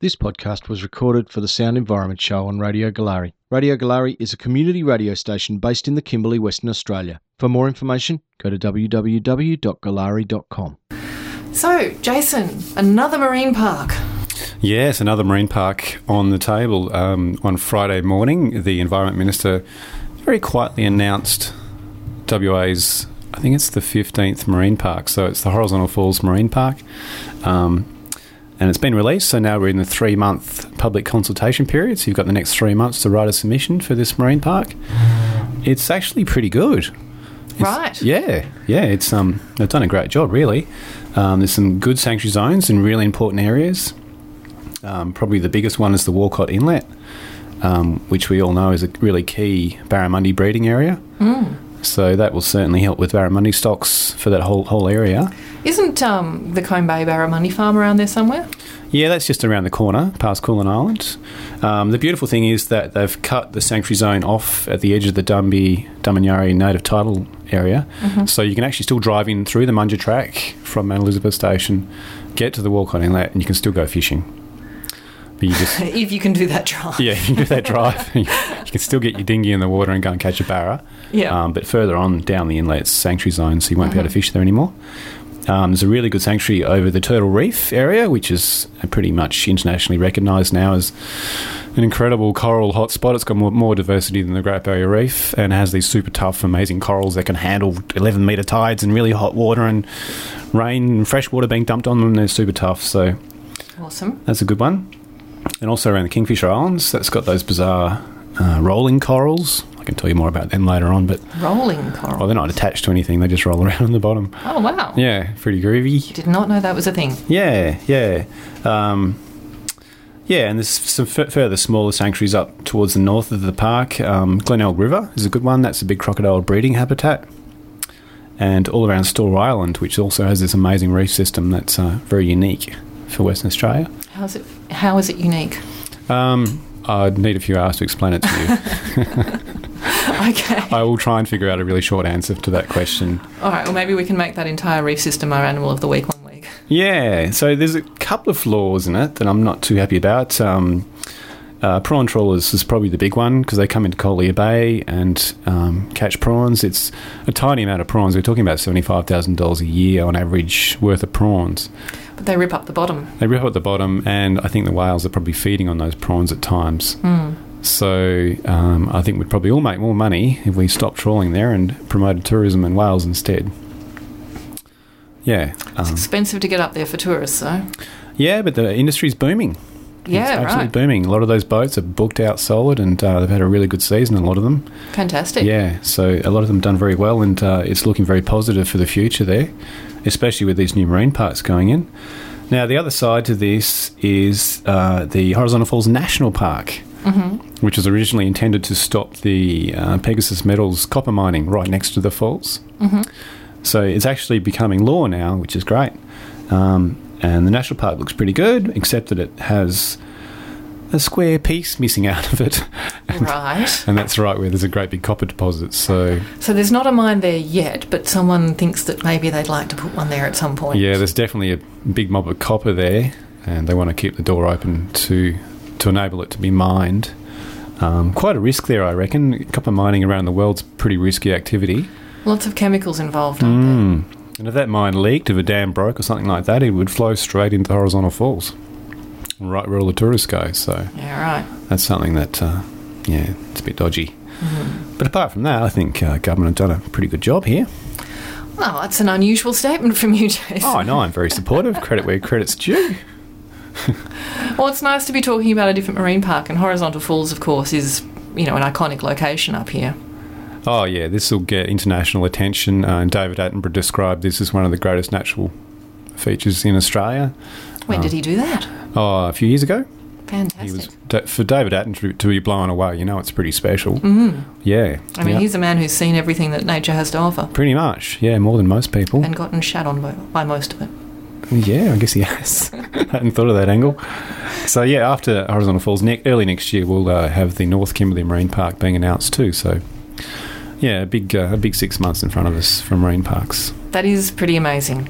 This podcast was recorded for the Sound Environment Show on Radio Goolarri. Radio Goolarri is a community radio station based in the Kimberley, Western Australia. For more information, go to www.goolarri.com. So, Jason, another marine park. Yes, another marine park on the table. Um, on Friday morning, the Environment Minister very quietly announced WA's, I think it's the 15th marine park, so it's the Horizontal Falls Marine Park. Um, and it's been released, so now we're in the three month public consultation period. So you've got the next three months to write a submission for this marine park. It's actually pretty good. It's- Right. Yeah, yeah. It's um, they've done a great job, really. Um, there's some good sanctuary zones in really important areas. Um, probably the biggest one is the Walcott Inlet, um, which we all know is a really key barramundi breeding area. So that will certainly help with barramundi stocks for that whole whole area. Isn't um, the Cone Bay Barramundi farm around there somewhere? Yeah, that's just around the corner, past Koolan Island. Um, the beautiful thing is that they've cut the sanctuary zone off at the edge of the Dumby Dumanyari native title area, so you can actually still drive in through the Munja track from Mount Elizabeth Station, get to the Walcott Inlet, and you can still go fishing. But you just If you can do that drive. yeah, you can do that drive. you can still get your dinghy in the water and go and catch a barra. Yeah. Um, but further on down the inlet, it's sanctuary zone, so you won't be able to fish there anymore. Um, there's a really good sanctuary over the Turtle Reef area, which is pretty much internationally recognised now as an incredible coral hotspot. It's got more, more diversity than the Great Barrier Reef and has these super tough, amazing corals that can handle 11 metre tides and really hot water and rain and fresh water being dumped on them. They're super tough. So Awesome. that's a good one. And also around the Kingfisher Islands, that's got those bizarre uh, rolling corals. I can tell you more about them later on, but Rolling coral. well, they're not attached to anything; they just roll around on the bottom. Oh, wow. Yeah, pretty groovy. Did not know that was a thing. Yeah, yeah, um, yeah. And there's some f- further smaller sanctuaries up towards the north of the park. Um, Glenelg River is a good one. That's a big crocodile breeding habitat. And all around Store Island, which also has this amazing reef system that's uh, very unique for Western Australia. How's it? How is it unique? Um, I'd need a few hours to explain it to you. Okay. I will try and figure out a really short answer to that question. All right. Well, maybe we can make that entire reef system our animal of the week one week. Yeah, so there's a couple of flaws in it that I'm not too happy about. Um, uh, prawn trawlers is probably the big one because they come into Collier Bay and um, catch prawns. It's a tiny amount of prawns. We're talking about $75,000 a year on average worth of prawns. But they rip up the bottom. They rip up the bottom, and I think the whales are probably feeding on those prawns at times. So um, I think we'd probably all make more money if we stopped trawling there and promoted tourism and whales instead. Yeah, um, Expensive to get up there for tourists, though. yeah, but the industry's booming. Yeah, it's absolutely right. booming. A lot of those boats are booked out solid, and uh, they've had a really good season. A lot of them, Fantastic. yeah. So a lot of them done very well, and uh, it's looking very positive for the future there, especially with these new marine parks going in. Now, the other side to this is uh, the Horizontal Falls National Park, which was originally intended to stop the uh, Pegasus Metals copper mining right next to the falls. So it's actually becoming law now, which is great. Um, and the national park looks pretty good, except that it has a square piece missing out of it. Right. And that's right where there's a great big copper deposit. So So there's not a mine there yet, but someone thinks that maybe they'd like to put one there at some point. yeah, there's definitely a big mob of copper there, and they want to keep the door open to to enable it to be mined. Um, quite a risk there, I reckon. Copper mining around the world's pretty risky activity. Lots of chemicals involved, aren't Mm. And if that mine leaked, if a dam broke or something like that, it would flow straight into horizontal falls, right where all the tourists go. So? Yeah, right. that's something that, uh, yeah, it's a bit dodgy. But apart from that, I think uh, government have done a pretty good job here. Well, that's an unusual statement from you, Jason. Oh, I know, I'm very supportive. Credit where credit's due. Well, it's nice to be talking about a different marine park, and Horizontal Falls, of course, is you know an iconic location up here. Oh, yeah, this will get international attention. Uh, and David Attenborough described this as one of the greatest natural features in Australia. When did he do that? Oh, a few years ago. He Fantastic. was for David Attenborough to be blown away. You know, it's pretty special. Mm. Yeah, I mean, yeah. he's a man who's seen everything that nature has to offer pretty much. Yeah, more than most people. and gotten shat on by, by most of it. Yeah, I guess he has. hadn't thought of that angle. So yeah, after Horizontal Falls, ne- early next year we'll uh, have the North Kimberley Marine Park being announced too. So yeah, a big uh, a big six months in front of us from marine parks. That is pretty amazing.